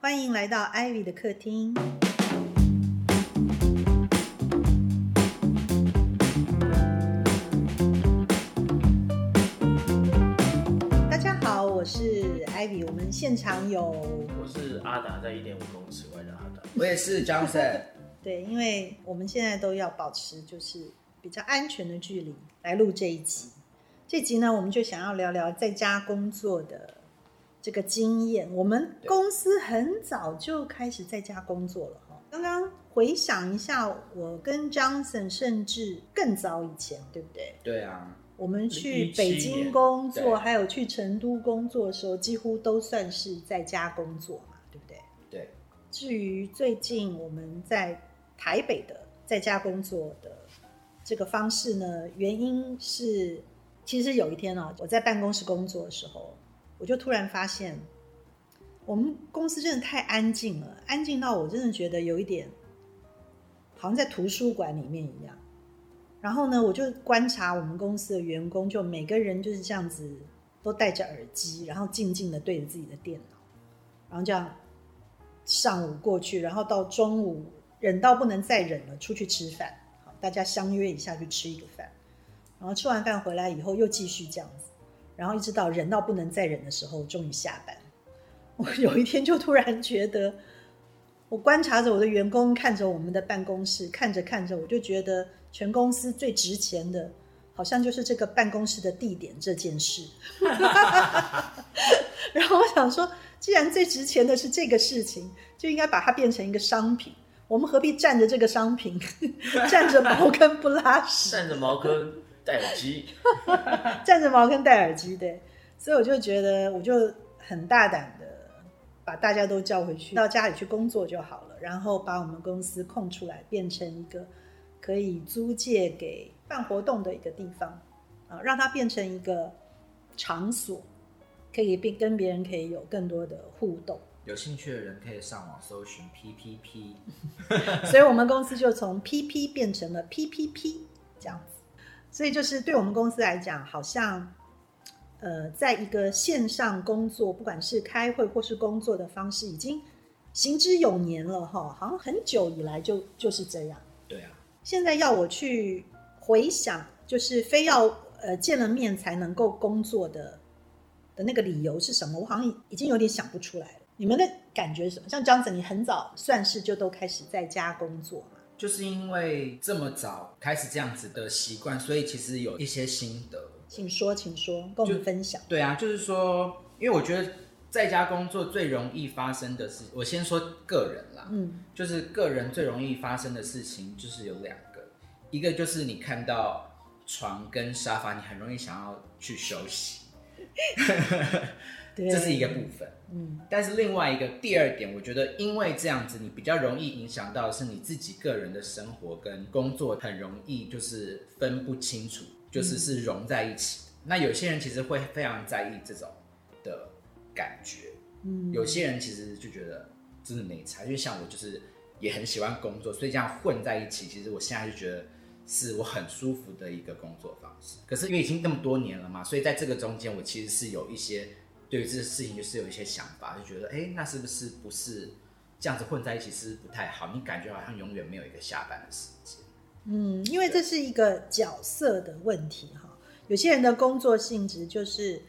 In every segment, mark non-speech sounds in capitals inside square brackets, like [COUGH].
欢迎来到 Ivy 的客厅。大家好，我是 Ivy。我们现场有我是阿达，在一点五公尺外的阿达。我也是 Johnson，[LAUGHS] 对，因为我们现在都要保持就是比较安全的距离来录这一集。这集呢，我们就想要聊聊在家工作的这个经验。我们公司很早就开始在家工作了哈。刚刚回想一下，我跟 Johnson 甚至更早以前，对不对？对啊，我们去北京工作，还有去成都工作的时候，几乎都算是在家工作嘛，对不对？对，至于最近我们在台北的在家工作的这个方式呢，原因是其实有一天哦，我在办公室工作的时候，我就突然发现，我们公司真的太安静了，安静到我真的觉得有一点好像在图书馆里面一样。然后呢，我就观察我们公司的员工，就每个人就是这样子，都戴着耳机，然后静静的对着自己的电脑，然后这样上午过去，然后到中午忍到不能再忍了，出去吃饭，好，大家相约一下去吃一个饭，然后吃完饭回来以后又继续这样子，然后一直到忍到不能再忍的时候，终于下班。[LAUGHS] 我有一天就突然觉得，我观察着我的员工，看着我们的办公室，看着看着，我就觉得全公司最值钱的，好像就是这个办公室的地点这件事。[LAUGHS] 然后我想说，既然最值钱的是这个事情，就应该把它变成一个商品。我们何必占着这个商品，[LAUGHS] 占着茅坑不拉屎？占着茅坑戴耳机，[LAUGHS] 站着茅坑戴耳机，对，所以我就觉得，我就很大胆的把大家都叫回去，到家里去工作就好了，然后把我们公司空出来，变成一个可以租借给办活动的一个地方，啊，让它变成一个场所，可以并跟别人可以有更多的互动。有兴趣的人可以上网搜寻 PPP，[LAUGHS] 所以我们公司就从 PP 变成了 PPP 这样子。所以就是对我们公司来讲，好像呃，在一个线上工作，不管是开会或是工作的方式，已经行之有年了哈，好像很久以来就就是这样。对啊，现在要我去回想，就是非要呃见了面才能够工作的的那个理由是什么，我好像已经有点想不出来了。你们的感觉是什么？像张子，你很早算是就都开始在家工作嘛？就是因为这么早开始这样子的习惯，所以其实有一些心得。请说，请说，跟我们分享。对啊，就是说，因为我觉得在家工作最容易发生的事，我先说个人啦，嗯，就是个人最容易发生的事情就是有两个，一个就是你看到床跟沙发，你很容易想要去休息，对，[LAUGHS] 这是一个部分。嗯。但是另外一个第二点，我觉得因为这样子，你比较容易影响到的是你自己个人的生活跟工作，很容易就是分不清楚，就是是融在一起。的。那有些人其实会非常在意这种的感觉，嗯，有些人其实就觉得真的没差，因为像我就是也很喜欢工作，所以这样混在一起，其实我现在就觉得是我很舒服的一个工作方式。可是因为已经那么多年了嘛，所以在这个中间，我其实是有一些对于这个事情就是有一些想法，就觉得哎、诶那是不是不是这样子混在一起是不太好？你感觉好像永远没有一个下班的时间。嗯，因为这是一个角色的问题哈。有些人的工作性质就是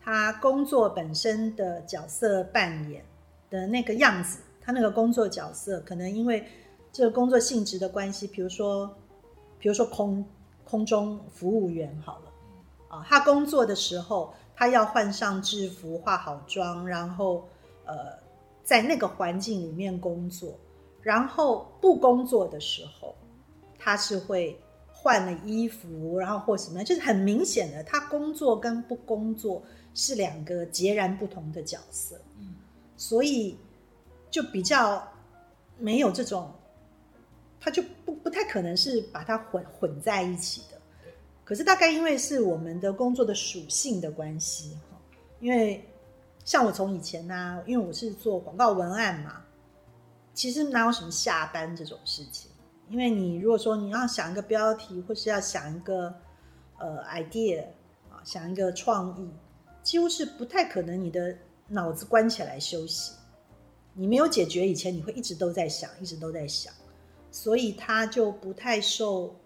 他工作本身的角色扮演的那个样子，他那个工作角色可能因为这个工作性质的关系，比如说，比如说空空中服务员好了，啊，他工作的时候他要换上制服、化好妆，然后呃，在那个环境里面工作，然后不工作的时候。他是会换了衣服，然后或什么，就是很明显的，他工作跟不工作是两个截然不同的角色，嗯，所以就比较没有这种，他就不太可能是把它混混在一起的。可是大概因为是我们的工作的属性的关系，因为像我从以前呢、因为我是做广告文案嘛，其实哪有什么下班这种事情。因为你如果说你要想一个标题，或是要想一个呃 idea 啊，想一个创意，几乎是不太可能你的脑子关起来休息。你没有解决以前，你会一直都在想，一直都在想，所以它就不太受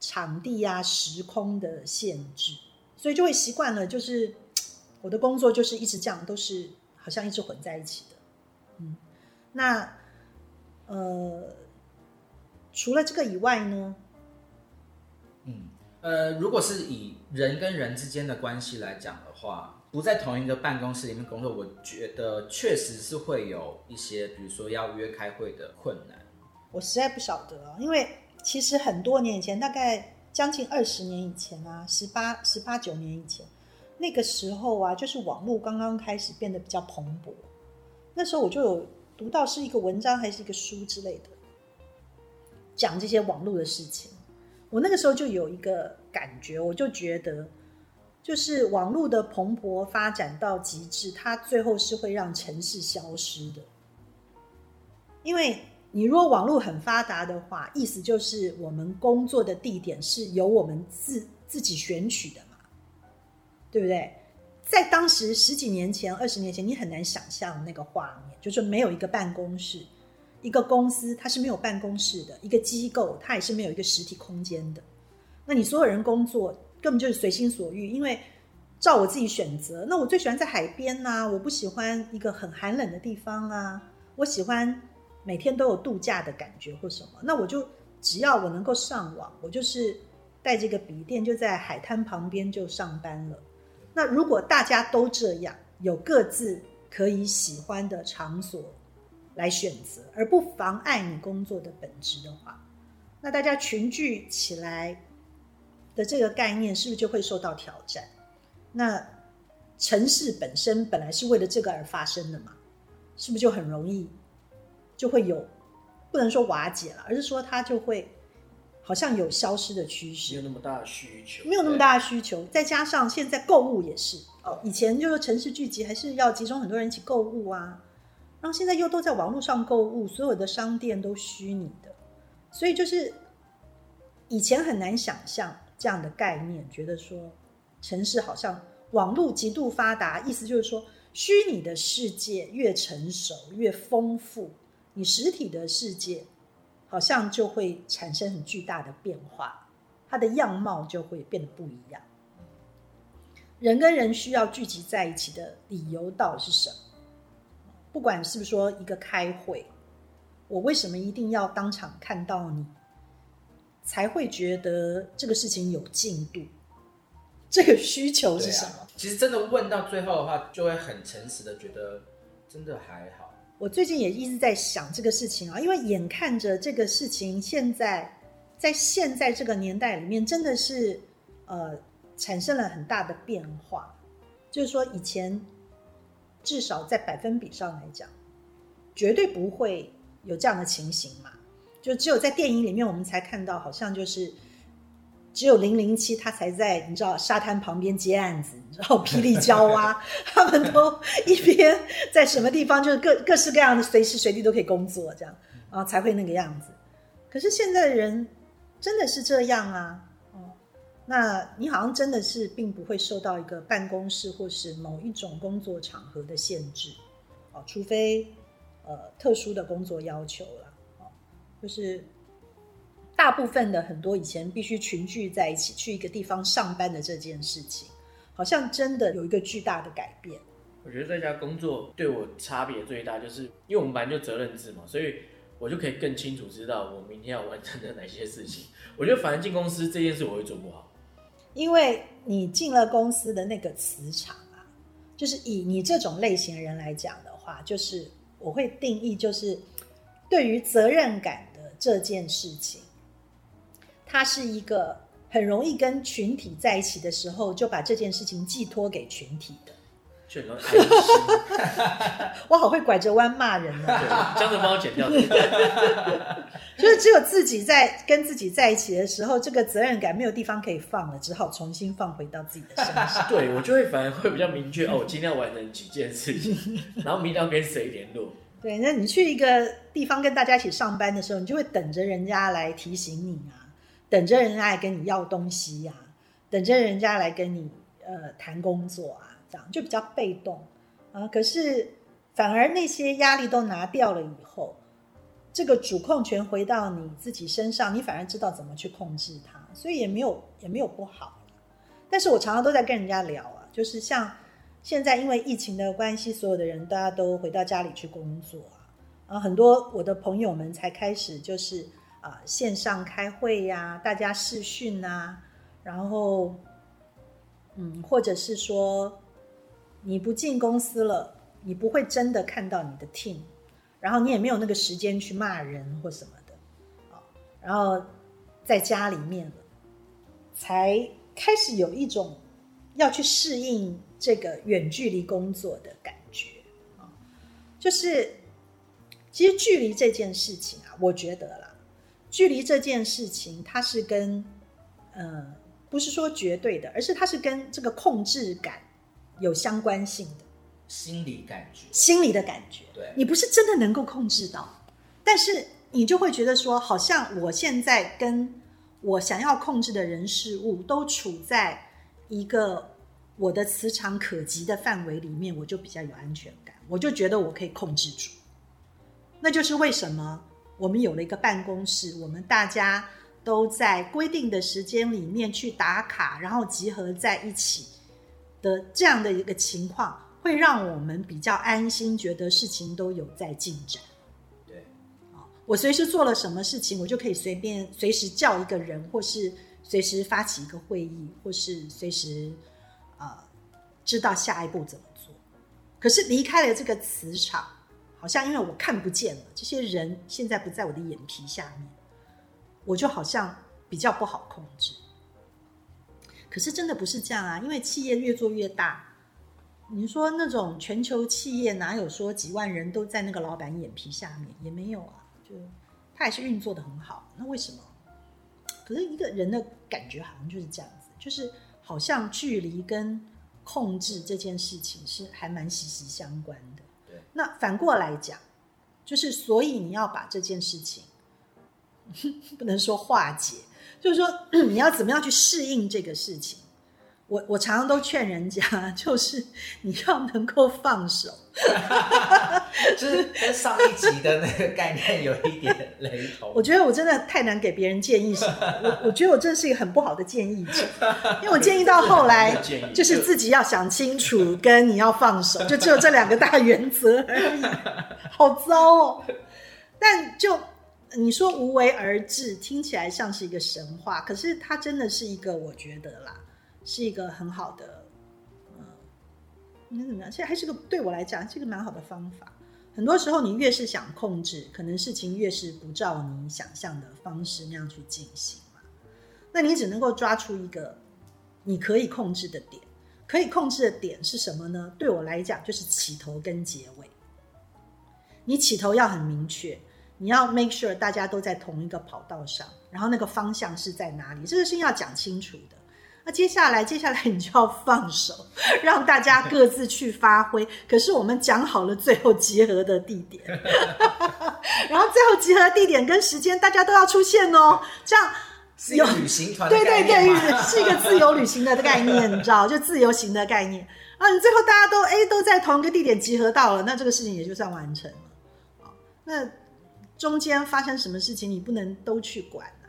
场地啊、时空的限制，所以就会习惯了，就是 [TSK] 我的工作就是一直这样，都是好像一直混在一起的。嗯，那呃，除了这个以外呢？嗯，呃，如果是以人跟人之间的关系来讲的话，不在同一个办公室里面工作，我觉得确实是会有一些，比如说要约开会的困难。我实在不晓得啊，因为其实很多年以前，大概将近二十年以前啊，十八、十八九年以前，那个时候啊，就是网络刚刚开始变得比较蓬勃。那时候我就有读到是一个文章还是一个书之类的，讲这些网络的事情。我那个时候就有一个感觉，我就觉得，就是网络的蓬勃发展到极致，它最后是会让城市消失的。因为你如果网络很发达的话，意思就是我们工作的地点是由我们自自己选取的嘛，对不对？在当时十几年前、二十年前，你很难想象那个画面，就是没有一个办公室，一个公司它是没有办公室的，一个机构它也是没有一个实体空间的。那你所有人工作根本就是随心所欲，因为照我自己选择。那我最喜欢在海边呐，我不喜欢一个很寒冷的地方啊，我喜欢每天都有度假的感觉或什么。那我就只要我能够上网，我就是带这个笔电就在海滩旁边就上班了。那如果大家都这样，有各自可以喜欢的场所来选择，而不妨碍你工作的本质的话，那大家群聚起来的这个概念是不是就会受到挑战？那城市本身本来是为了这个而发生的嘛，是不是就很容易就会有不能说瓦解了，而是说它就会。好像有消失的趋势，没有那么大的需求，没有那么大的需求。再加上现在购物也是哦，以前就是城市聚集还是要集中很多人一起购物啊，然后现在又都在网络上购物，所有的商店都虚拟的，所以就是以前很难想象这样的概念，觉得说城市好像网络极度发达，意思就是说虚拟的世界越成熟越丰富，你实体的世界。好像就会产生很巨大的变化，它的样貌就会变得不一样。人跟人需要聚集在一起的理由到底是什么？不管是不是说一个开会，我为什么一定要当场看到你，才会觉得这个事情有进度？这个需求是什么？其实真的问到最后的话，就会很诚实的觉得，真的还好。我最近也一直在想这个事情啊，因为眼看着这个事情现在在现在这个年代里面，真的是呃产生了很大的变化。就是说，以前至少在百分比上来讲，绝对不会有这样的情形嘛。就只有在电影里面，我们才看到，好像就是。只有零零七他才在你知道沙滩旁边接案子，你知道霹雳娇娃 [LAUGHS] 他们都一边在什么地方，就是各各式各样的随时随地都可以工作，这样啊才会那个样子。可是现在的人真的是这样啊？哦，那你好像真的是并不会受到一个办公室或是某一种工作场合的限制哦，除非呃特殊的工作要求了哦，就是。大部分的很多以前必须群聚在一起去一个地方上班的这件事情，好像真的有一个巨大的改变。我觉得在家工作对我差别最大，就是因为我们本来就责任制嘛，所以我就可以更清楚知道我明天要完成的哪些事情。我觉得反正进公司这件事我会做不好，因为你进了公司的那个磁场啊，就是以你这种类型的人来讲的话，就是我会定义就是对于责任感的这件事情。他是一个很容易跟群体在一起的时候，就把这件事情寄托给群体的。[LAUGHS] 我好会拐着弯骂人 [LAUGHS] 呢。将这猫剪掉。[LAUGHS] 就是只有自己在跟自己在一起的时候，这个责任感没有地方可以放了，只好重新放回到自己的身上。对我就会反而会比较明确哦，我今天要完成几件事情，然后明天要跟谁联络。对，那你去一个地方跟大家一起上班的时候，你就会等着人家来提醒你啊。等着人家来跟你要东西呀，等着人家来跟你呃谈工作啊，这样就比较被动啊。可是反而那些压力都拿掉了以后，这个主控权回到你自己身上，你反而知道怎么去控制它，所以也没有也没有不好。但是我常常都在跟人家聊啊，就是像现在因为疫情的关系，所有的人大家都回到家里去工作啊，啊，很多我的朋友们才开始就是啊线上开会呀，大家视讯啊，然后嗯，或者是说你不进公司了，你不会真的看到你的 team，然后你也没有那个时间去骂人或什么的啊，然后在家里面了，才。开始有一种要去适应这个远距离工作的感觉啊，就是其实距离这件事情啊，我觉得啦，距离这件事情它是跟呃不是说绝对的，而是它是跟这个控制感有相关性的心理感觉，心理的感觉，对你不是真的能够控制到，但是你就会觉得说，好像我现在跟。我想要控制的人事物都处在一个我的磁场可及的范围里面，我就比较有安全感，我就觉得我可以控制住。那就是为什么我们有了一个办公室，我们大家都在规定的时间里面去打卡，然后集合在一起的这样的一个情况，会让我们比较安心，觉得事情都有在进展。对我随时做了什么事情，我就可以随便随时叫一个人，或是随时发起一个会议，或是随时呃知道下一步怎么做。可是离开了这个磁场，好像因为我看不见了，这些人现在不在我的眼皮下面，我就好像比较不好控制。可是真的不是这样啊，因为企业越做越大，你说那种全球企业哪有说几万人都在那个老板眼皮下面，也没有啊。就他还是运作的很好，那为什么？可是一个人的感觉好像就是这样子，就是好像距离跟控制这件事情是还蛮息息相关的。那反过来讲，就是所以你要把这件事情 [LAUGHS] 不能说化解，就是说 [CLEARS THROAT] 你要怎么样去适应这个事情。我我常常都劝人家，就是你要能够放手，[LAUGHS] 就是跟上一集的那个概念有一点雷同。我觉得我真的太难给别人建议什么，我我觉得我真是一个很不好的建议者，因为我建议到后来 [LAUGHS] 就是自己要想清楚，跟你要放手，就只有这两个大原则而已，好糟哦。但就你说无为而治，听起来像是一个神话，可是它真的是一个，我觉得啦。是一个很好的，嗯，应该怎么样？其实还是个对我来讲是个蛮好的方法。很多时候，你越是想控制，可能事情越是不照你想象的方式那样去进行嘛。那你只能够抓出一个你可以控制的点。可以控制的点是什么呢？对我来讲，就是起头跟结尾。你起头要很明确，你要 make sure 大家都在同一个跑道上，然后那个方向是在哪里，这个事情要讲清楚的。那接下来，接下来你就要放手，让大家各自去发挥。可是我们讲好了最后集合的地点，[LAUGHS] 然后最后集合地点跟时间，大家都要出现哦。这样自由旅行团对对对，是一个自由旅行的概念，你知道，就自由行的概念。啊，你最后大家都哎都在同一个地点集合到了，那这个事情也就算完成了。那中间发生什么事情，你不能都去管啊，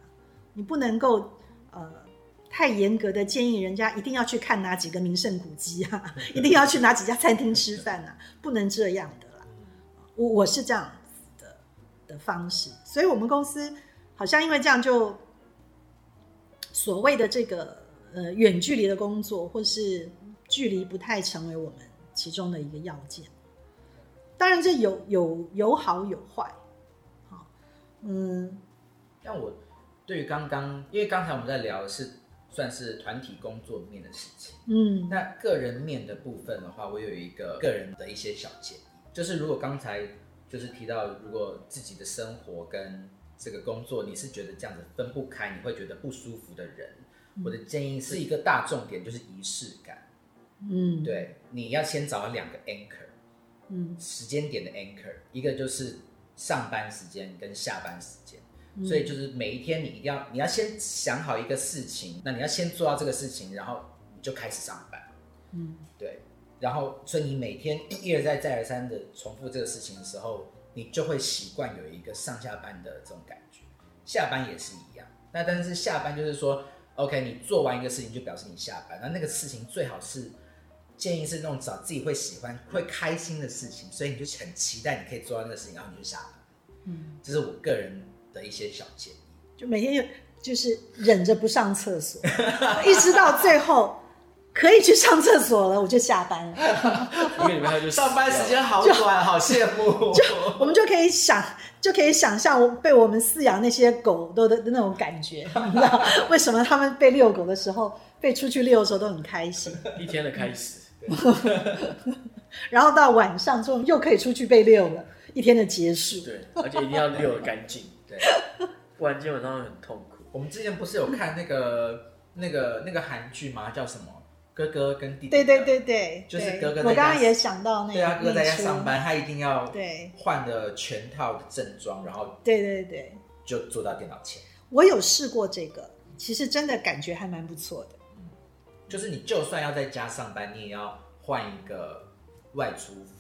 你不能够呃。太严格的建议人家一定要去看哪几个名胜古迹啊，[LAUGHS] 一定要去哪几家餐厅吃饭啊，不能这样的啦。我我是这样子的的方式，所以我们公司好像因为这样就所谓的这个呃远距离的工作或是距离不太成为我们其中的一个要件。当然这有有有好有坏，好，嗯，但我对于刚刚，因为刚才我们在聊的是。算是团体工作面的事情。嗯，那个人面的部分的话，我有一个个人的一些小建议，就是如果刚才就是提到，如果自己的生活跟这个工作你是觉得这样子分不开，你会觉得不舒服的人，我的建议是一个大重点，就是仪式感。嗯，对，你要先找两个 anchor，嗯，时间点的 anchor，一个就是上班时间跟下班时间。所以就是每一天你一定要，你要先想好一个事情，那你要先做到这个事情，然后你就开始上班。嗯，对。然后所以你每天一而再再而三的重复这个事情的时候，你就会习惯有一个上下班的这种感觉。下班也是一样，那但是下班就是说，OK，你做完一个事情就表示你下班，那那个事情最好是建议是那种找自己会喜欢、会开心的事情，所以你就很期待你可以做到那个事情，然后你就下班。嗯，这是我个人的一些小建议。就每天就就是忍着不上厕所，一直到最后可以去上厕所了，我就下班了。一个礼拜后就 [LAUGHS] 上班时间好短，好羡慕。就我们就可以想，就可以想象我被我们饲养那些狗都的那种感觉，[LAUGHS] 你知道为什么他们被遛狗的时候，被出去遛的时候都很开心，[LAUGHS] 一天的开始。然后到晚上之后又可以出去被遛了，一天的结束。对，而且一定要溜得干净，对，不然基本上会很痛苦。我们之前不是有看那个那个那个韩剧吗？叫什么？哥哥跟弟弟。对对对对，就是哥哥我刚刚也想到那个，对啊，哥哥在家上班，他一定要对换的全套的正装，然后对对对，就坐到电脑前。我有试过这个，其实真的感觉还蛮不错的。就是你就算要在家上班，你也要换一个外出服。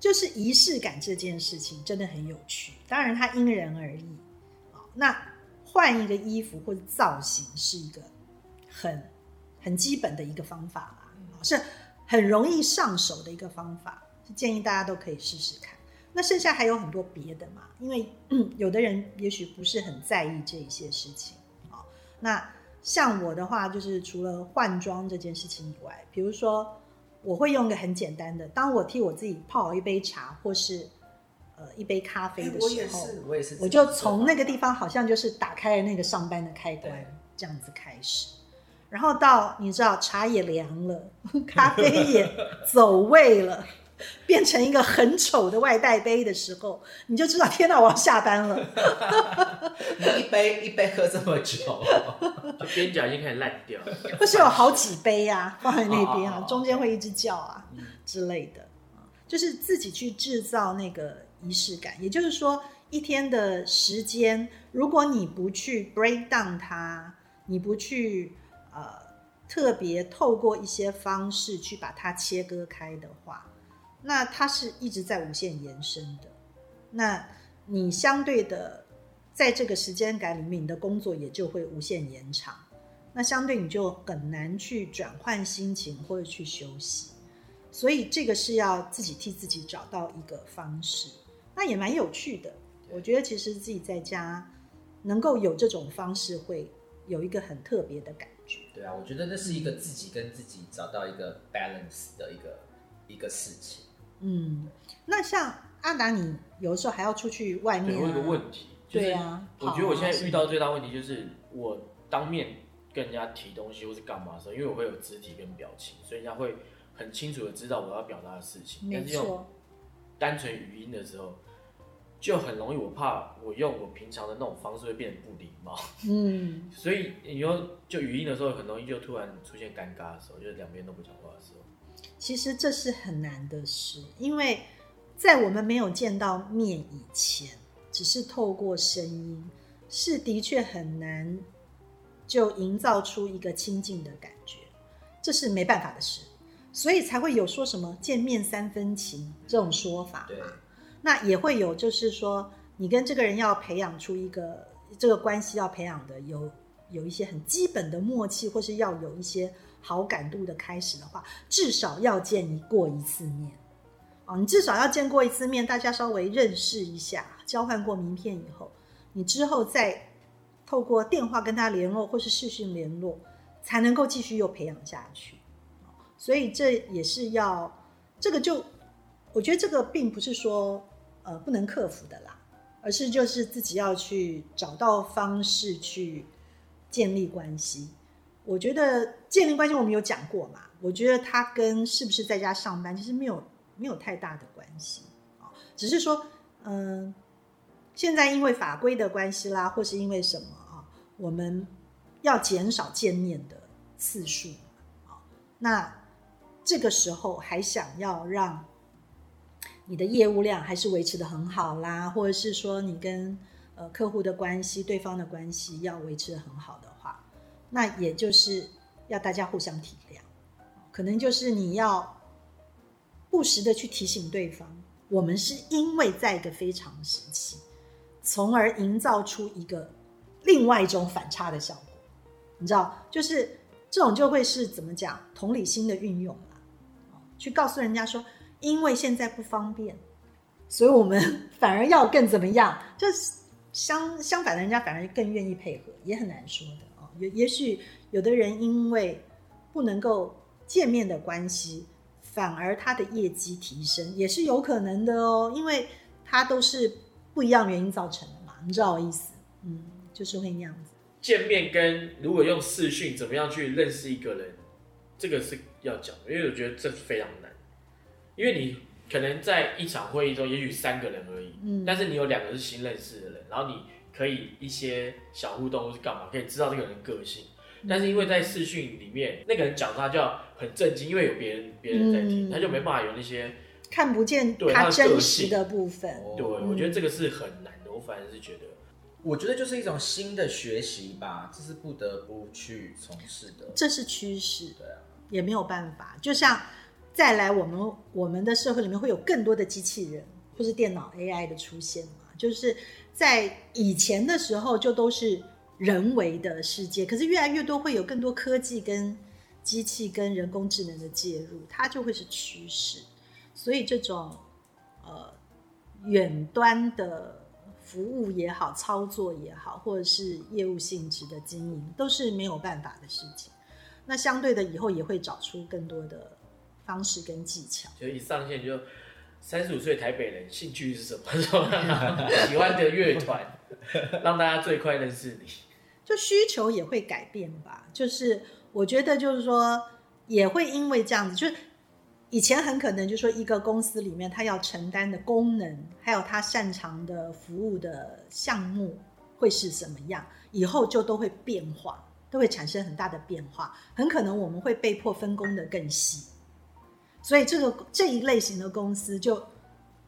就是仪式感这件事情真的很有趣，当然它因人而异啊。那换一个衣服或者造型是一个很很基本的一个方法啦，啊是很容易上手的一个方法，是建议大家都可以试试看。那剩下还有很多别的嘛，因为、[CLEARS THROAT] 嗯有的人也许不是很在意这一些事情啊。那像我的话，就是除了换装这件事情以外，比如说我会用一个很简单的，当我替我自己泡一杯茶或是呃一杯咖啡的哎我也时候，是，我也是，我就从那个地方好像就是打开了那个上班的开关对，这样子开始，然后到你知道茶也凉了，[LAUGHS] 咖啡也走味了。[LAUGHS] 变成一个很丑的外带杯的时候，你就知道天哪，我要下班了。[LAUGHS] 你一杯一杯喝这么久，[LAUGHS] 就边角已经开始烂掉。不是有好几杯呀、放在那边啊中间会一直叫啊之类的啊，就是自己去制造那个仪式感。也就是说，一天的时间，如果你不去 break down 它，你不去呃特别透过一些方式去把它切割开的话，那它是一直在无限延伸的。那你相对的，在这个时间感里面，你的工作也就会无限延长。那相对你就很难去转换心情或者去休息，所以这个是要自己替自己找到一个方式，那也蛮有趣的。我觉得其实自己在家能够有这种方式，会有一个很特别的感觉。对啊，我觉得那是一个自己跟自己找到一个 balance 的一个一个事情。嗯，那像阿达，你有的时候还要出去外，面、啊，我有个问题，就是对啊我觉得我现在遇到最大问题就是我当面跟人家提东西或是干嘛的时候，因为我会有肢体跟表情，所以人家会很清楚的知道我要表达的事情。没但是用错，单纯语音的时候，就很容易，我怕我用我平常的那种方式会变得不礼貌，嗯，[LAUGHS] 所以你用就语音的时候，很容易就突然出现尴尬的时候，就是两边都不讲话的时候。其实这是很难的事，因为在我们没有见到面以前，只是透过声音，是的确很难就营造出一个亲近的感觉，这是没办法的事，所以才会有说什么见面三分情这种说法对嘛。那也会有，就是说你跟这个人要培养出一个这个关系，要培养的有有一些很基本的默契，或是要有一些好感度的开始的话，至少要见一过一次面。哦，你至少要见过一次面，大家稍微认识一下，交换过名片以后，你之后再透过电话跟他联络，或是视讯联络，才能够继续又培养下去。所以这也是要这个就，我觉得这个并不是说呃不能克服的啦，而是就是自己要去找到方式去建立关系。我觉得建立关系我们有讲过嘛，我觉得它跟是不是在家上班其实没有没有太大的关系啊，只是说嗯、现在因为法规的关系啦，或是因为什么啊，我们要减少见面的次数啊，那这个时候还想要让你的业务量还是维持的很好啦，或者是说你跟呃客户的关系、对方的关系要维持的很好的，那也就是要大家互相体谅，可能就是你要不时的去提醒对方，我们是因为在一个非常时期，从而营造出一个另外一种反差的效果。你知道，就是这种就会是怎么讲同理心的运用啦，去告诉人家说，因为现在不方便，所以我们 [LAUGHS] 反而要更怎么样？就是相相反的，人家反而更愿意配合，也很难说的。也也许有的人因为不能够见面的关系，反而他的业绩提升也是有可能的哦，因为他都是不一样原因造成的嘛，你知道我意思？嗯，就是会那样子。见面跟如果用视讯怎么样去认识一个人，这个是要讲的，因为我觉得这非常难，因为你可能在一场会议中，也许三个人而已，嗯但是你有两个是新认识的人，然后你可以一些小互动或是干嘛，可以知道这个人个性。但是因为在视讯里面，那个人讲他就要很震惊，因为有别人别人在听，嗯他就没办法有那些。看不见对他的真个性实的部分。哦对，我觉得这个是很难的。我反而是觉得，我觉得就是一种新的学习吧，这是不得不去从事的。这是趋势，对啊，也没有办法。就像再来，我们我们的社会里面会有更多的机器人或是电脑 AI 的出现嘛？就是在以前的时候，就都是人为的世界，可是越来越多会有更多科技跟机器跟人工智能的介入，它就会是趋势。所以这种呃远端的服务也好，操作也好，或者是业务性质的经营，都是没有办法的事情。那相对的，以后也会找出更多的方式跟技巧。就一上线就三十五岁台北人兴趣是什么？[LAUGHS] 喜欢的乐团，[LAUGHS] 让大家最快认识你。就需求也会改变吧。就是我觉得，就是说，也会因为这样子，就是以前很可能就说一个公司里面，他要承担的功能，还有他擅长的服务的项目会是什么样，以后就都会变化，都会产生很大的变化。很可能我们会被迫分工的更细，所以这个这一类型的公司就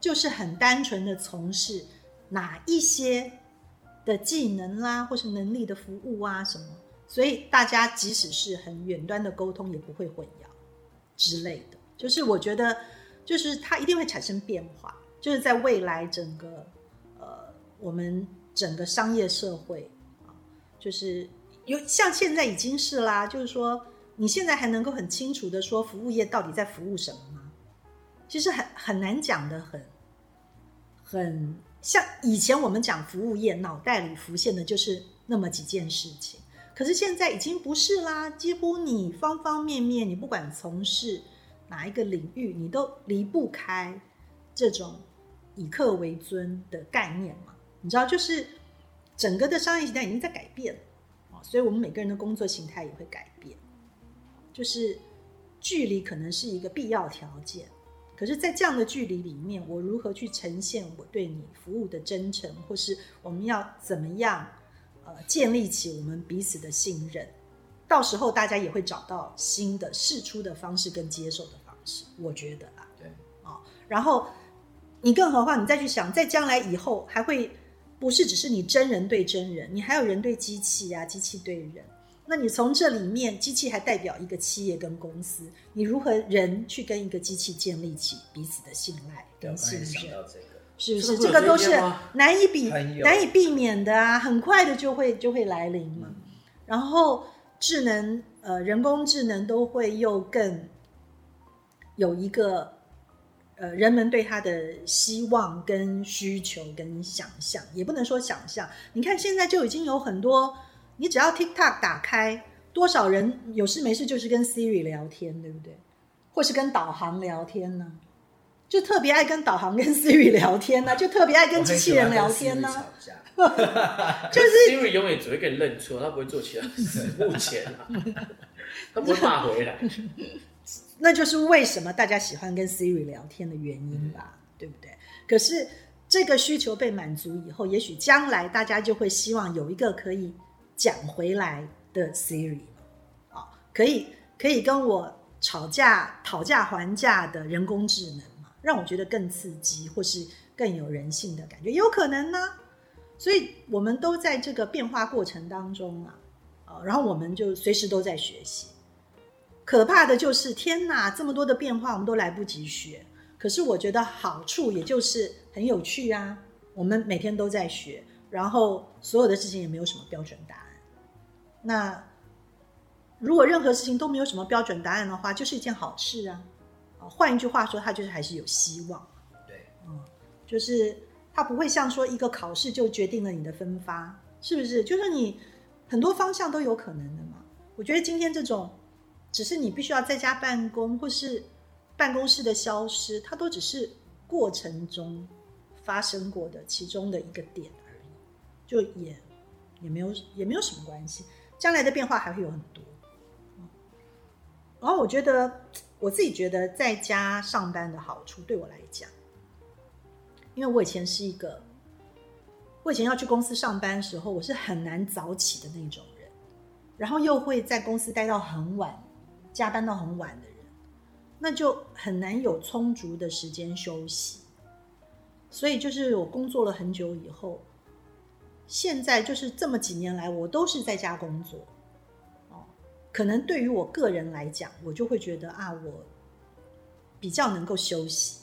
就是很单纯的从事哪一些的技能啦，或是能力的服务啊什么，所以大家即使是很远端的沟通，也不会混淆之类的。就是我觉得，就是它一定会产生变化，就是在未来整个呃我们整个商业社会啊，就是有像现在已经是啦，就是说你现在还能够很清楚的说服务业到底在服务什么吗？其实很很难讲的很很像以前我们讲服务业，脑袋里浮现的就是那么几件事情。可是现在已经不是啦，几乎你方方面面，你不管从事哪一个领域，你都离不开这种以客为尊的概念嘛。你知道，就是整个的商业形态已经在改变了啊，所以我们每个人的工作形态也会改变。就是距离可能是一个必要条件，可是，在这样的距离里面，我如何去呈现我对你服务的真诚，或是我们要怎么样呃建立起我们彼此的信任？到时候大家也会找到新的试出的方式跟接受的方式，我觉得啦。对，啊、然后你更何况你再去想，在将来以后还会不是只是你真人对真人，你还有人对机器啊，机器对人。那你从这里面，机器还代表一个企业跟公司，你如何人去跟一个机器建立起彼此的信赖跟信任？是不是？这个都是难以比很有难以避免的啊，很快的就会就会来临嘛。然后智能呃人工智能都会又更有一个呃人们对它的希望跟需求跟想象，也不能说想象。你看现在就已经有很多，你只要 TikTok 打开，多少人有事没事就是跟 Siri 聊天，对不对？或是跟导航聊天呢？就特别爱跟导航跟 [LAUGHS] Siri 聊天呢，就特别爱跟机器人聊天呢、[LAUGHS] [LAUGHS] 就是 Siri 永远只会跟你认错，他不会做其他事。目前啊，他不会骂回来。那就是为什么大家喜欢跟 Siri 聊天的原因吧，对不对？可是这个需求被满足以后，也许将来大家就会希望有一个可以讲回来的 Siri 啊、可以可以跟我吵架、讨价还价的人工智能嘛，让我觉得更刺激，或是更有人性的感觉，有可能呢。所以我们都在这个变化过程当中啊，啊，然后我们就随时都在学习。可怕的就是天哪，这么多的变化我们都来不及学，可是我觉得好处也就是很有趣啊，我们每天都在学，然后所有的事情也没有什么标准答案。那如果任何事情都没有什么标准答案的话，就是一件好事啊。啊，换一句话说，它就是还是有希望。对，嗯，就是它不会像说一个考试就决定了你的分发，是不是？就是你很多方向都有可能的嘛。我觉得今天这种，只是你必须要在家办公，或是办公室的消失，它都只是过程中发生过的其中的一个点而已，就也也没有也没有什么关系。将来的变化还会有很多。然后我觉得我自己觉得在家上班的好处，对我来讲，因为我以前是一个，我以前要去公司上班的时候，我是很难早起的那种人，然后又会在公司待到很晚，加班到很晚的人，那就很难有充足的时间休息。所以就是我工作了很久以后，现在就是这么几年来，我都是在家工作。哦可能对于我个人来讲，我就会觉得啊，我比较能够休息，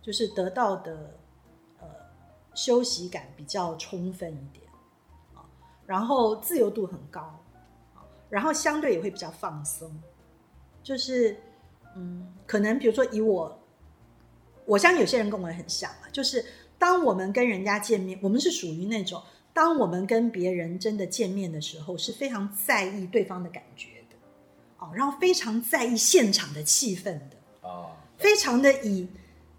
就是得到的呃休息感比较充分一点。啊，然后自由度很高。然后相对也会比较放松，就是嗯，可能比如说以我，我相信有些人跟我很像啊，就是当我们跟人家见面，我们是属于那种。当我们跟别人真的见面的时候，是非常在意对方的感觉的，哦，然后非常在意现场的气氛的，哦，非常的以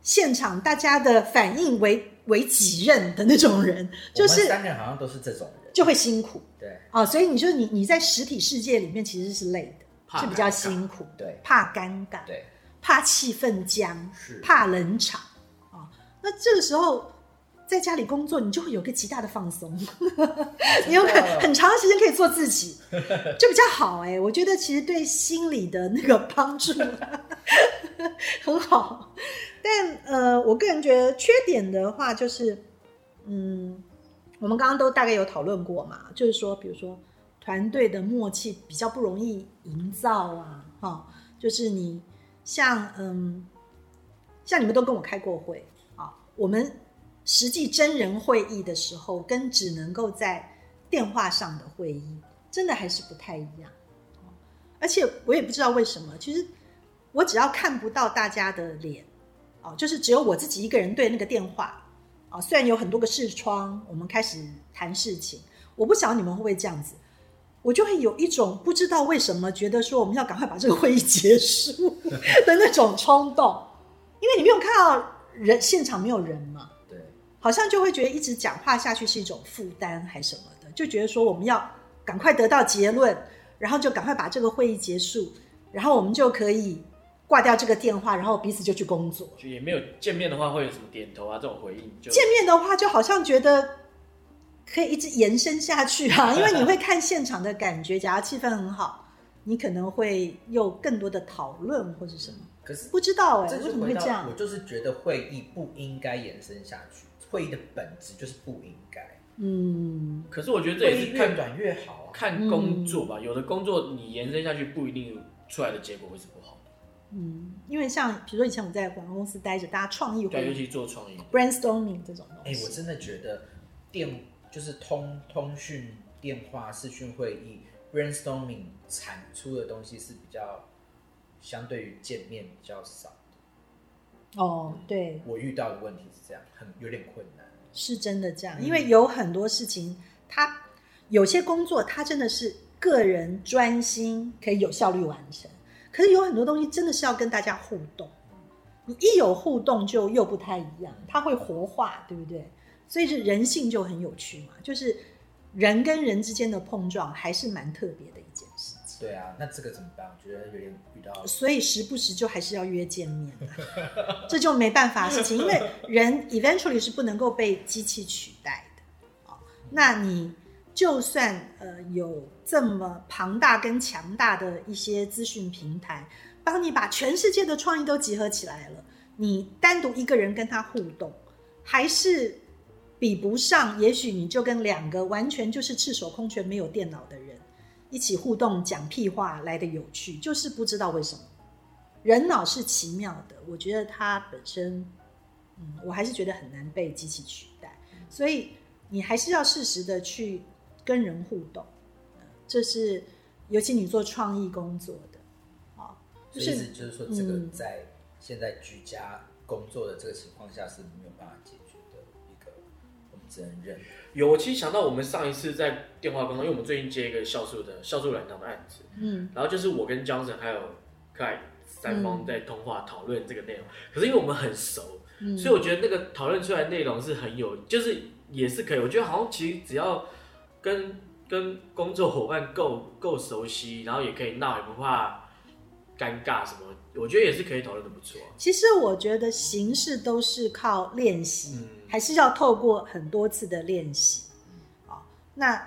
现场大家的反应为为己任的那种人，就是三人好像都是这种人，就会辛苦，对，啊，所以你说你你在实体世界里面其实是累的，是比较辛苦，对，怕尴尬，对，怕气氛僵，是。怕冷场，啊，那这个时候。在家里工作，你就会有个极大的放松，[LAUGHS] 你有很很长的时间可以做自己，[LAUGHS] 就比较好哎。我觉得其实对心理的那个帮助 [LAUGHS] 很好，但呃，我个人觉得缺点的话就是，嗯，我们刚刚都大概有讨论过嘛，就是说，比如说团队的默契比较不容易营造啊，哈，就是你像嗯，像你们都跟我开过会啊，我们。实际真人会议的时候，跟只能够在电话上的会议，真的还是不太一样。而且我也不知道为什么，其实我只要看不到大家的脸，哦，就是只有我自己一个人对那个电话，啊，虽然有很多个视窗，我们开始谈事情，我不晓得你们会不会这样子，我就会有一种不知道为什么觉得说我们要赶快把这个会议结束的那种冲动，因为你没有看到人现场没有人嘛。对好像就会觉得一直讲话下去是一种负担，还什么的，就觉得说我们要赶快得到结论，然后就赶快把这个会议结束，然后我们就可以挂掉这个电话，然后彼此就去工作。就也没有见面的话会有什么点头啊这种回应？见面的话就好像觉得可以一直延伸下去啊，[LAUGHS] 因为你会看现场的感觉，假如气氛很好，你可能会有更多的讨论或者什么。可是不知道哎，为什么会这样？我就是觉得会议不应该延伸下去。会议的本质就是不应该。嗯，可是我觉得这也是越短越好啊，看工作吧。有的工作你延伸下去，不一定出来的结果会是不好的。嗯，因为像比如说以前我在广告公司待着，大家创意会，尤其做创意，brainstorming 这种东西。哎，我真的觉得电就是通通讯、电话、视讯会议，brainstorming 产出的东西是比较相对于见面比较少。哦，对，我遇到的问题是这样，很有点困难，是真的这样，因为有很多事情，他有些工作，他真的是个人专心可以有效率完成，可是有很多东西真的是要跟大家互动，你一有互动就又不太一样，它会活化，对不对？所以是人性就很有趣嘛，就是人跟人之间的碰撞还是蛮特别的。对啊，那这个怎么办？我觉得有点遇到，所以时不时就还是要约见面，[LAUGHS] 这就没办法的事情，因为人 eventually 是不能够被机器取代的那你就算呃有这么庞大跟强大的一些资讯平台，帮你把全世界的创意都集合起来了，你单独一个人跟他互动，还是比不上。也许你就跟两个完全就是赤手空拳没有电脑的人。一起互动讲屁话来的有趣，就是不知道为什么。人脑是奇妙的，我觉得它本身，嗯，我还是觉得很难被机器取代，所以你还是要适时的去跟人互动，呃这是尤其你做创意工作的，啊，就是就是说，这个嗯。在现在居家工作的这个情况下是没有办法解决我们只能认。有，我其实想到我们上一次在电话沟通，因为我们最近接一个酵素的酵素软糖的案子，嗯然后就是我跟 Johnson 还有盖三方在通话讨论这个内容。可是因为我们很熟，嗯，所以我觉得那个讨论出来的内容是很有，就是也是可以。我觉得好像其实只要跟跟工作伙伴够 [LAUGHS] 够熟悉，然后也可以闹，也不怕尴尬什么，我觉得也是可以讨论的不错。其实我觉得形式都是靠练习，嗯还是要透过很多次的练习。哦、那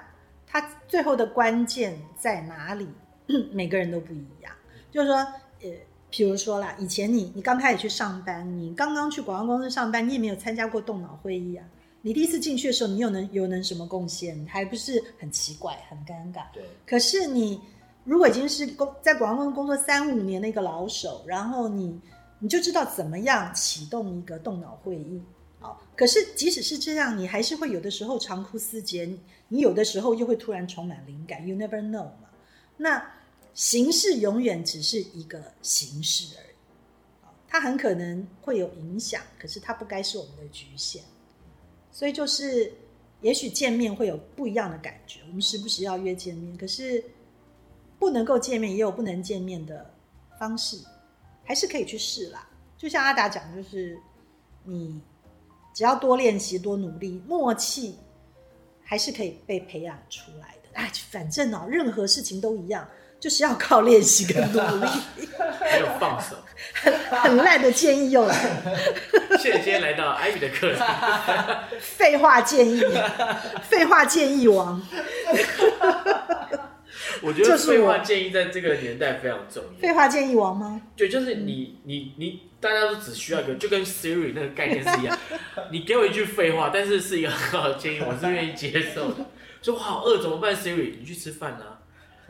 它最后的关键在哪里？[CLEARS THROAT] 每个人都不一样。就是说，呃，比如说啦，以前你你刚开始去上班，你刚刚去广告公司上班，你也没有参加过动脑会议啊。你第一次进去的时候，你又能有能什么贡献？还不是很奇怪、很尴尬。对，可是你如果已经是工在广告公司工作三五年的一个老手，然后你你就知道怎么样启动一个动脑会议。好，可是即使是这样，你还是会有的时候长哭思竭，你有的时候又会突然充满灵感，you never know 嘛。那形式永远只是一个形式而已，它很可能会有影响，可是它不该是我们的局限。所以就是，也许见面会有不一样的感觉，我们时不时要约见面，可是不能够见面也有不能见面的方式，还是可以去试啦。就像阿达讲，就是你只要多练习、多努力，默契还是可以被培养出来的。哎，反正哦，任何事情都一样，就是要靠练习跟努力。还有放手。[LAUGHS] 很烂的建议又来了，谢谢今天来到艾比的课程。[LAUGHS] 废话建议，废话建议王。[LAUGHS] 我觉得废话建议在这个年代非常重要。废话建议王吗？对，就是你你你，大家都只需要一个，就跟 Siri 那个概念是一样。你给我一句废话，但是是一个很好的建议，我是愿意接受的。说我好饿怎么办？Siri，你去吃饭啊，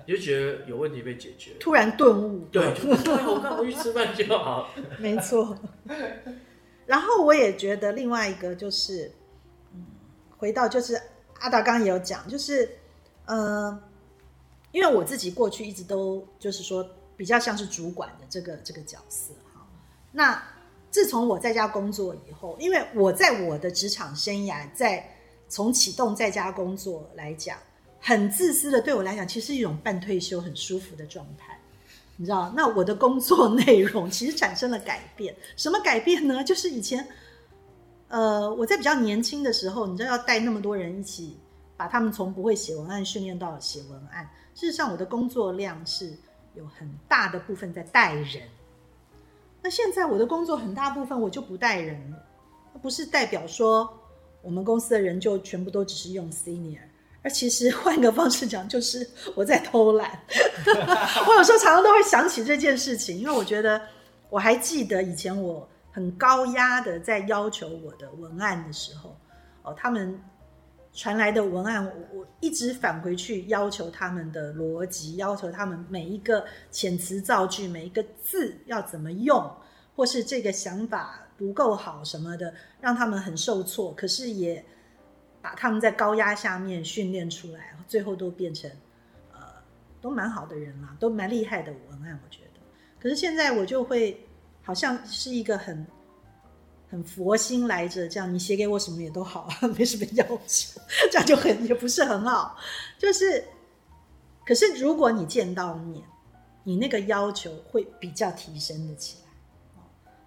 你就觉得有问题被解决。突然顿悟，对，我干嘛去吃饭就好。[LAUGHS] 没错。然后我也觉得另外一个就是，嗯，回到就是阿达刚刚也有讲，就是呃，因为我自己过去一直都就是说比较像是主管的这个这个角色哈。那自从我在家工作以后，因为我在我的职场生涯，在从启动在家工作来讲，很自私的对我来讲，其实是一种半退休很舒服的状态。你知道，那我的工作内容其实产生了改变。什么改变呢？就是以前，呃，我在比较年轻的时候，你知道要带那么多人一起，把他们从不会写文案训练到写文案。事实上，我的工作量是有很大的部分在带人。那现在我的工作很大部分我就不带人了，不是代表说我们公司的人就全部都只是用 senior。而其实 [LAUGHS] 换个方式讲，就是我在偷懒。[LAUGHS] 我有时候常常都会想起这件事情，因为我觉得我还记得以前我很高压的在要求我的文案的时候，哦，他们传来的文案，我我一直返回去要求他们的逻辑，要求他们每一个遣词造句、每一个字要怎么用，或是这个想法不够好什么的，让他们很受挫。可是也把他们在高压下面训练出来，最后都变成呃都蛮好的人啦，都蛮厉害的文案，我觉得。可是现在我就会好像是一个很很佛心来着，这样你写给我什么也都好，[LAUGHS] 没什么要求，这样就很也不是很好。就是，可是如果你见到面，你那个要求会比较提升的起来。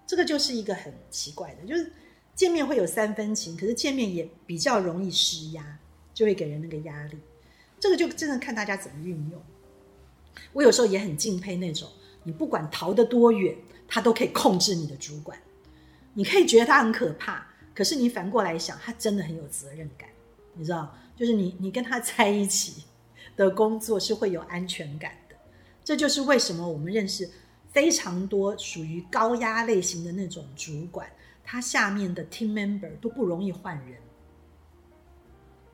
这个就是一个很奇怪的，就是。见面会有三分情，可是见面也比较容易施压，就会给人那个压力。这个就真的看大家怎么运用。我有时候也很敬佩那种，你不管逃得多远，他都可以控制你的主管。你可以觉得他很可怕，可是你反过来想，他真的很有责任感。你知道，就是你你跟他在一起的工作是会有安全感的。这就是为什么我们认识非常多属于高压类型的那种主管。他下面的 team member 都不容易换人。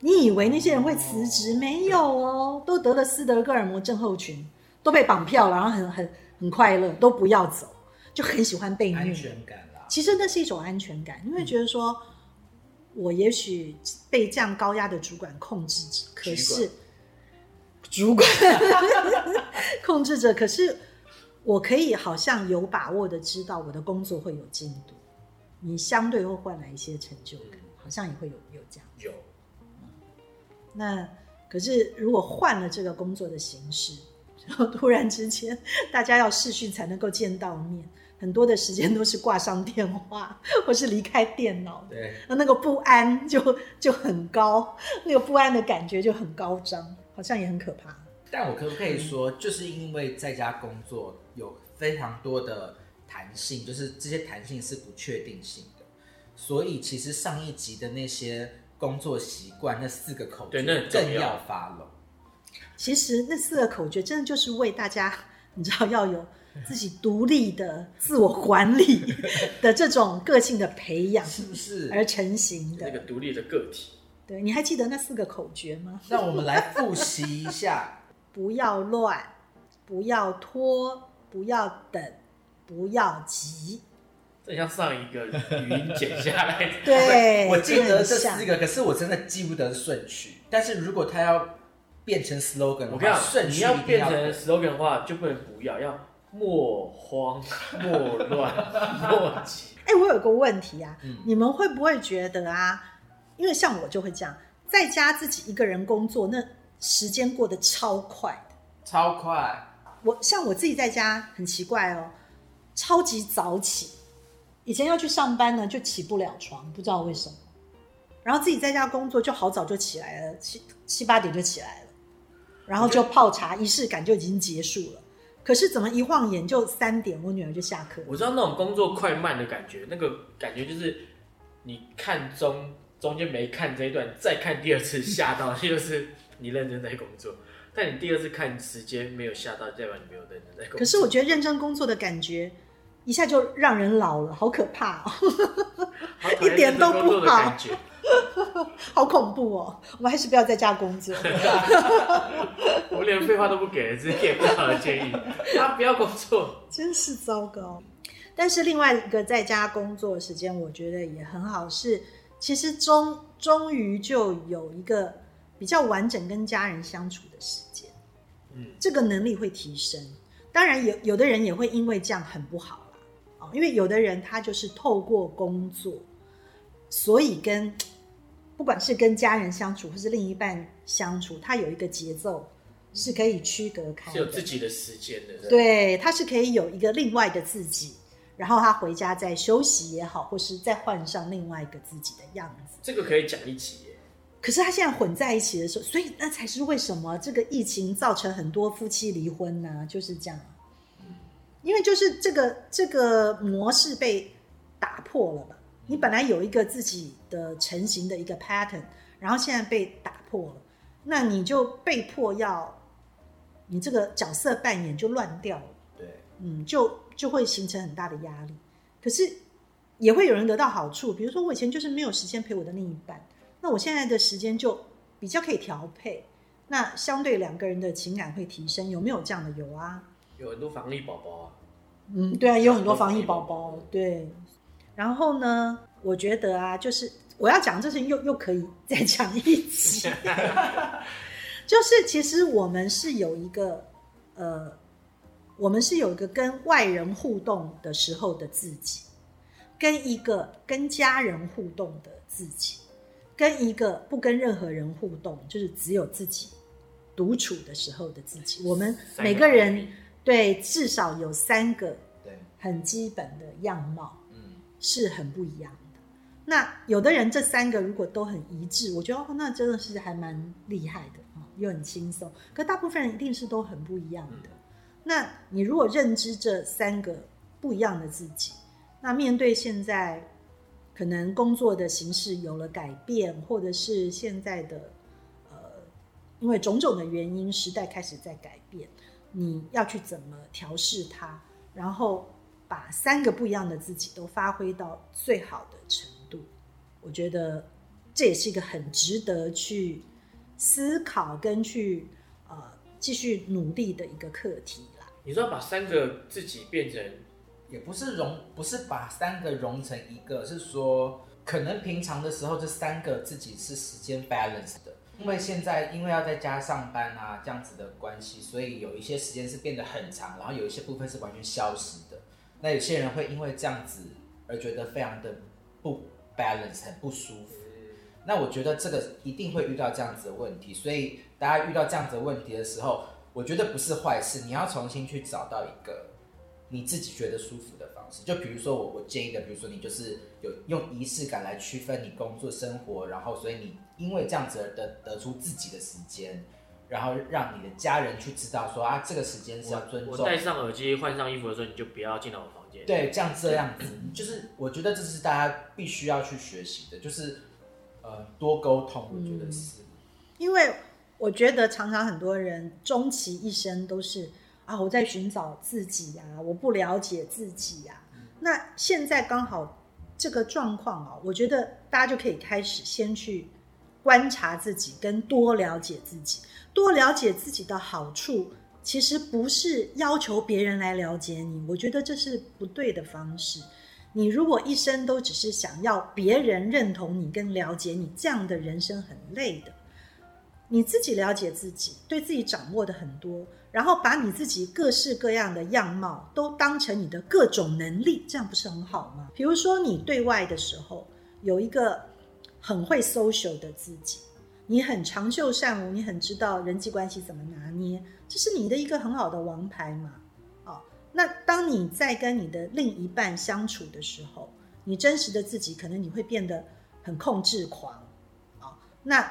你以为那些人会辞职？没有哦，都得了斯德哥尔摩症候群，都被绑票了，然后很很很快乐，都不要走。就很喜欢被安。全感。其实那是一种安全感，你会觉得说，我也许被这样高压的主管控制着，可是主管。[LAUGHS] 控制着，可是我可以好像有把握的知道我的工作会有进度，你相对会换来一些成就感，好像也会有有这样。有，那可是如果换了这个工作的形式，然后突然之间大家要视讯才能够见到面，很多的时间都是挂上电话或是离开电脑的，对，那那个不安就就很高，那个不安的感觉就很高涨，好像也很可怕。但我可不可以说，就是因为在家工作有非常多的弹性，就是这些弹性是不确定性的，所以其实上一集的那些工作习惯那四个口诀更要发拢。其实那四个口诀真的就是为大家，你知道要有自己独立的自我管理 [LAUGHS] 的这种个性的培养是不是？而成型的。那个独立的个体，对，你还记得那四个口诀吗？[LAUGHS] 让我们来复习一下。[LAUGHS] 不要乱，不要拖，不要等，不要急。这像上一个语音剪下来的。对，我记得这四个，可是我真的记不得顺序。但是如果他要变成 slogan，我跟你讲，顺序你要变成 slogan 的话，就不能不要，要莫慌、[LAUGHS] 莫乱、莫急。哎、我有个问题啊，嗯你们会不会觉得啊？因为像我就会这样，在家自己一个人工作，那时间过得超快的。超快。我像我自己在家很奇怪哦，超级早起，以前要去上班呢就起不了床，不知道为什么。然后自己在家工作就好早就起来了，七七八点就起来了，然后就泡茶，仪式感就已经结束了。可是怎么一晃眼就三点，我女儿就下课。我知道那种工作快慢的感觉，那个感觉就是你看中中间没看这一段，再看第二次吓到，就是你认真在工作。但你第二次看时间没有吓到，代表你没有认真在工作。可是我觉得认真工作的感觉，一下就让人老了，好可怕哦，[LAUGHS] [LAUGHS] 一点都不好。[LAUGHS] 好恐怖哦！我们还是不要在家工作。[LAUGHS] 我连废话都不给，直接给不好的建议。他 [LAUGHS] 不要工作，真是糟糕。但是另外一个在家工作的时间，我觉得也很好，是其实终终于就有一个比较完整跟家人相处的时间，嗯，这个能力会提升。当然有有的人也会因为这样很不好啦，哦，因为有的人他就是透过工作，所以跟不管是跟家人相处或是另一半相处，他有一个节奏是可以区隔开的，是有自己的时间的。对，他是可以有一个另外的自己，然后他回家再休息也好，或是再换上另外一个自己的样子。这个可以讲一集耶。可是他现在混在一起的时候，所以那才是为什么这个疫情造成很多夫妻离婚呢、就是这样，因为就是这个这个模式被打破了嘛。你本来有一个自己的成型的一个 pattern，然后现在被打破了，那你就被迫要你这个角色扮演就乱掉了。对，嗯，就就会形成很大的压力。可是也会有人得到好处，比如说我以前就是没有时间陪我的另一半，那我现在的时间就比较可以调配，那相对两个人的情感会提升。有没有这样的？有啊，有很多防疫宝宝啊，嗯，对啊，也有很多防疫宝宝，对。然后呢，我觉得啊，就是我要讲这事情又又可以再讲一集，[LAUGHS] 就是其实我们是有一个呃，我们是有一个跟外人互动的时候的自己，跟一个跟家人互动的自己，跟一个不跟任何人互动，就是只有自己独处的时候的自己。我们每个人对至少有三个对，很基本的样貌嗯，是很不一样的。那有的人这三个如果都很一致，我觉得哦，那真的是还蛮厉害的啊，又很轻松。可大部分人一定是都很不一样的。那你如果认知这三个不一样的自己，那面对现在可能工作的形式有了改变，或者是现在的呃，因为种种的原因，时代开始在改变，你要去怎么调试它，然后把三个不一样的自己都发挥到最好的程度，我觉得这也是一个很值得去思考跟去呃继续努力的一个课题啦。你说把三个自己变成也不是融，不是把三个融成一个，是说可能平常的时候这三个自己是时间 balance 的，因为现在因为要在家上班啊这样子的关系，所以有一些时间是变得很长，然后有一些部分是完全消失的。那有些人会因为这样子而觉得非常的不 balance，很不舒服。那我觉得这个一定会遇到这样子的问题，所以大家遇到这样子的问题的时候，我觉得不是坏事，你要重新去找到一个你自己觉得舒服的方式。就比如说我我建议的，比如说你就是有用仪式感来区分你工作生活，然后所以你因为这样子而得得出自己的时间，然后让你的家人去知道说啊这个时间是要尊重。我戴上耳机换上衣服的时候，你就不要进到我房间。对，这样这样子，就是我觉得这是大家必须要去学习的，就是呃多沟通，我觉得是。因为我觉得常常很多人终其一生都是啊，我在寻找自己呀、我不了解自己呀、那现在刚好这个状况啊，我觉得大家就可以开始先去观察自己，跟多了解自己。多了解自己的好处，其实不是要求别人来了解你，我觉得这是不对的方式。你如果一生都只是想要别人认同你跟了解你，这样的人生很累的。你自己了解自己，对自己掌握的很多，然后把你自己各式各样的样貌都当成你的各种能力，这样不是很好吗？比如说你对外的时候有一个很会 social 的自己，你很长袖善舞，你很知道人际关系怎么拿捏，这是你的一个很好的王牌嘛。哦，那当你在跟你的另一半相处的时候，你真实的自己可能你会变得很控制狂、哦那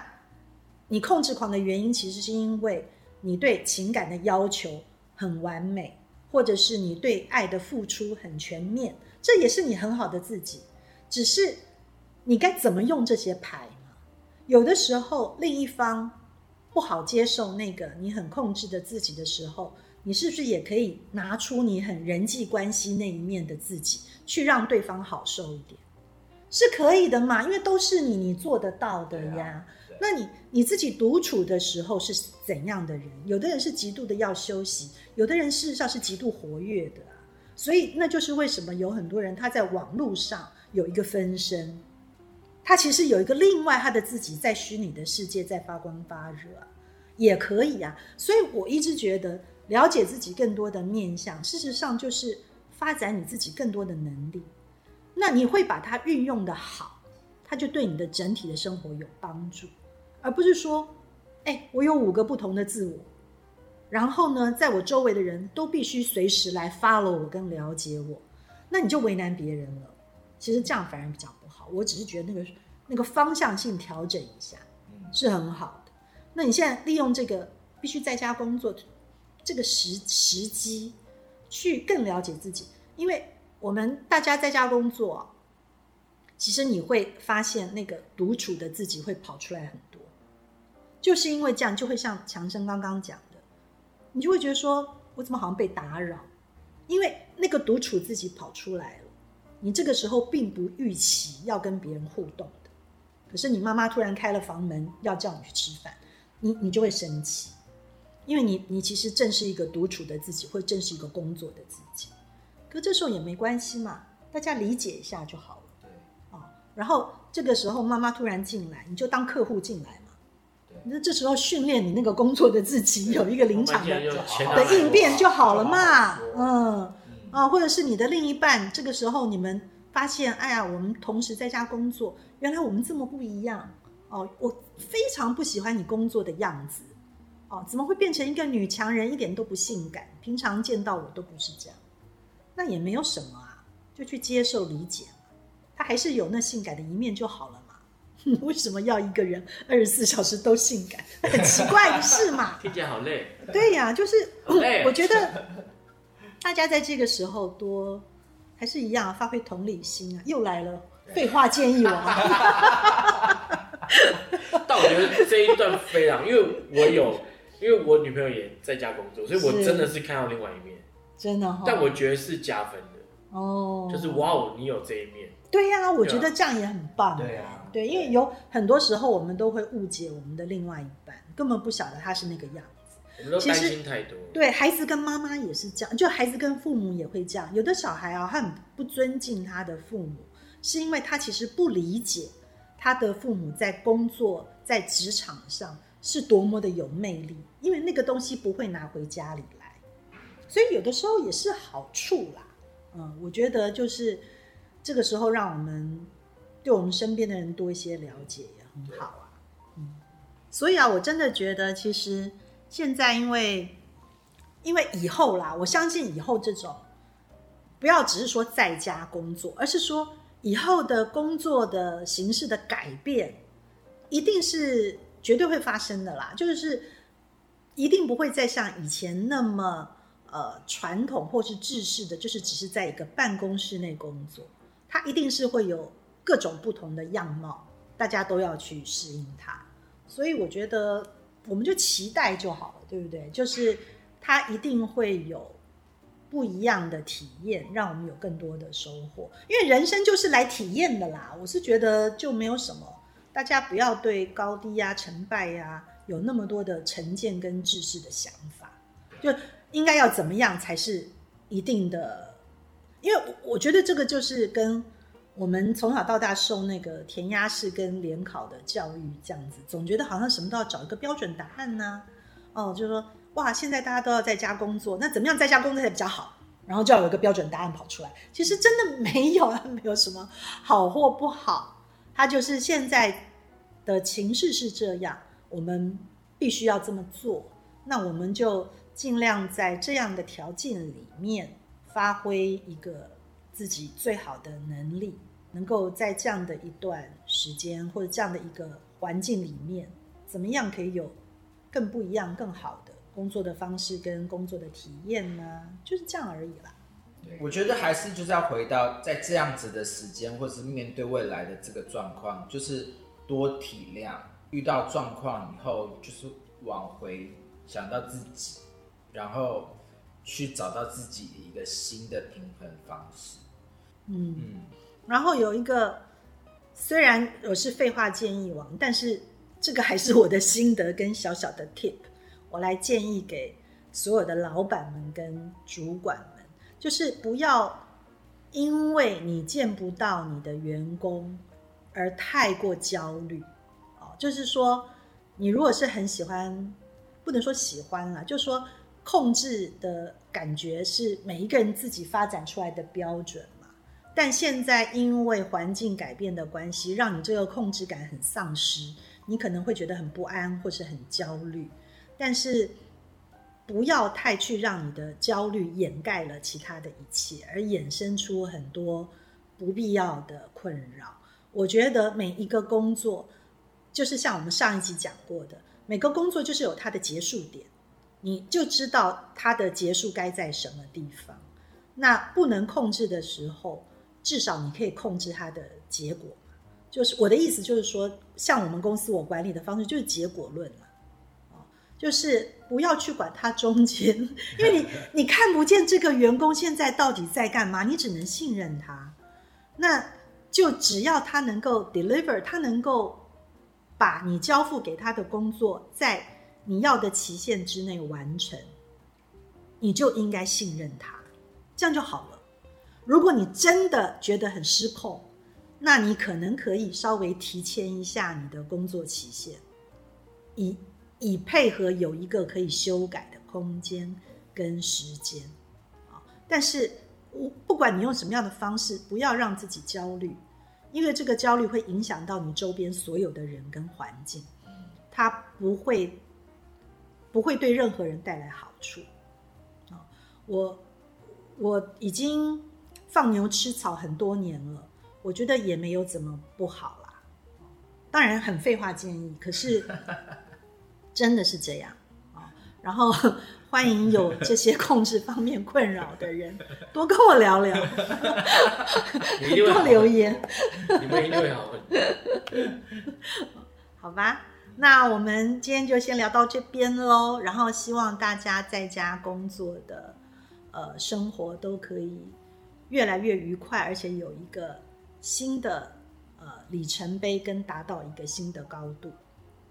你控制狂的原因，其实是因为你对情感的要求很完美，或者是你对爱的付出很全面，这也是你很好的自己。只是你该怎么用这些牌嘛？有的时候，另一方不好接受那个你很控制的自己的时候，你是不是也可以拿出你很人际关系那一面的自己，去让对方好受一点？是可以的嘛？因为都是你，你做得到的呀。啊那你你自己独处的时候是怎样的人？有的人是极度的要休息，有的人事实上是极度活跃的啊。所以那就是为什么有很多人他在网络上有一个分身，他其实有一个另外他的自己在虚拟的世界在发光发热，也可以啊。所以我一直觉得了解自己更多的面向，事实上就是发展你自己更多的能力。那你会把它运用的好，它就对你的整体的生活有帮助，而不是说，哎，我有五个不同的自我，然后呢，在我周围的人都必须随时来 follow 我跟了解我，那你就为难别人了。其实这样反而比较。我只是觉得那个那个方向性调整一下嗯是很好的。那你现在利用这个必须在家工作这个时时机，去更了解自己，因为我们大家在家工作，其实你会发现那个独处的自己会跑出来很多，就是因为这样，就会像强生刚刚讲的，你就会觉得说，我怎么好像被打扰？因为那个独处自己跑出来了，你这个时候并不预期要跟别人互动的，可是你妈妈突然开了房门要叫你去吃饭，你你就会生气，因为你你其实正是一个独处的自己，或正是一个工作的自己，可这时候也没关系嘛，大家理解一下就好了。对。啊，然后这个时候妈妈突然进来，你就当客户进来那这时候训练你那个工作的自己有一个临场的的应变就好了嘛嗯啊，或者是你的另一半，这个时候你们发现，哎呀，我们同时在家工作，原来我们这么不一样哦，我非常不喜欢你工作的样子。哦，怎么会变成一个女强人，一点都不性感？平常见到我都不是这样，那也没有什么啊，就去接受理解嘛。他还是有那性感的一面就好了嘛。[LAUGHS] 为什么要一个人二十四小时都性感？[LAUGHS] 很奇怪的事嘛。听起来好累，对呀、就是啊我觉得大家在这个时候多还是一样发挥同理心啊。又来了，废话建议王。[LAUGHS] 但我觉得这一段非常，因为我有，因为我女朋友也在家工作，所以我真的是看到另外一面，真的哈、但我觉得是加分的，哦，就是哇哦，你有这一面，对呀、我觉得这样也很棒。对啊对，因为有很多时候我们都会误解我们的另外一半，根本不晓得他是那个样子。我们都担其实心太多。对孩子跟妈妈也是这样，就孩子跟父母也会这样。有的小孩啊，他很不尊敬他的父母，是因为他其实不理解他的父母在工作、在职场上是多么的有魅力，因为那个东西不会拿回家里来，所以有的时候也是好处啦。嗯，我觉得就是这个时候让我们对我们身边的人多一些了解也很好啊。嗯，所以啊，我真的觉得其实现在因为因为以后啦，我相信以后这种不要只是说在家工作，而是说以后的工作的形式的改变，一定是绝对会发生的啦。就是一定不会再像以前那么呃传统或是制式的，就是只是在一个办公室内工作，它一定是会有各种不同的样貌，大家都要去适应它。所以我觉得我们就期待就好了，对不对？就是它一定会有不一样的体验，让我们有更多的收获。因为人生就是来体验的啦。我是觉得就没有什么，大家不要对高低呀、成败呀有那么多的成见跟知识的想法，就应该要怎么样才是一定的。因为我我觉得这个就是跟我们从小到大受那个填鸭式跟联考的教育这样子，总觉得好像什么都要找一个标准答案呢、哦，就是说哇，现在大家都要在家工作，那怎么样在家工作才比较好？然后就要有一个标准答案跑出来。其实真的没有，没有什么好或不好，它就是现在的情势是这样，我们必须要这么做。那我们就尽量在这样的条件里面发挥一个自己最好的能力，能够在这样的一段时间或者这样的一个环境里面，怎么样可以有更不一样、更好的工作的方式跟工作的体验呢？就是这样而已啦。我觉得还是就是要回到在这样子的时间，或是面对未来的这个状况，就是多体谅，遇到状况以后，就是往回想到自己，然后去找到自己的一个新的平衡方式。嗯，然后有一个，虽然我是废话建议王，但是这个还是我的心得跟小小的 tip，我来建议给所有的老板们跟主管们，就是不要因为你见不到你的员工而太过焦虑哦。就是说，你如果是很喜欢，不能说喜欢啦，就说控制的感觉是每一个人自己发展出来的标准。但现在因为环境改变的关系，让你这个控制感很丧失，你可能会觉得很不安或是很焦虑。但是不要太去让你的焦虑掩盖了其他的一切，而衍生出很多不必要的困扰。我觉得每一个工作，就是像我们上一集讲过的，每个工作就是有它的结束点，你就知道它的结束该在什么地方。那不能控制的时候，至少你可以控制它的结果嘛。就是我的意思，就是说，像我们公司我管理的方式就是结果论了，哦，就是不要去管它中间，因为你 [LAUGHS] 你看不见这个员工现在到底在干嘛，你只能信任他。那就只要他能够 deliver，他能够把你交付给他的工作在你要的期限之内完成，你就应该信任他，这样就好了。如果你真的觉得很失控，那你可能可以稍微提前一下你的工作期限，以以配合有一个可以修改的空间跟时间啊。但是，我不管你用什么样的方式，不要让自己焦虑，因为这个焦虑会影响到你周边所有的人跟环境，它不会不会对任何人带来好处啊。我我已经。放牛吃草很多年了，我觉得也没有怎么不好啦。当然很废话建议，可是 [LAUGHS] 真的是这样啊。然后 [LAUGHS] 欢迎有这些控制方面困扰的人多跟我聊聊，[LAUGHS] 多留言，你们一定会好好吧？那我们今天就先聊到这边喽。然后希望大家在家工作的呃生活都可以。越来越愉快，而且有一个新的呃里程碑，跟达到一个新的高度。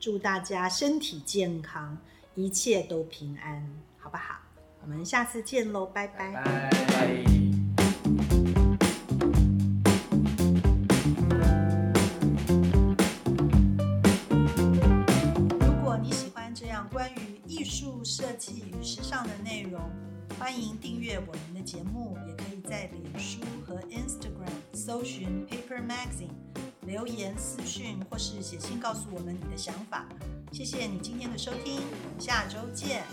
祝大家身体健康，一切都平安，好不好？我们下次见喽，拜拜。拜拜。如果你喜欢这样关于艺术设计与时尚的内容，欢迎订阅我们的节目，也可以在脸书和 Instagram 搜寻 Paper Magazine，留言私讯或是写信告诉我们你的想法。谢谢你今天的收听，我们下周见。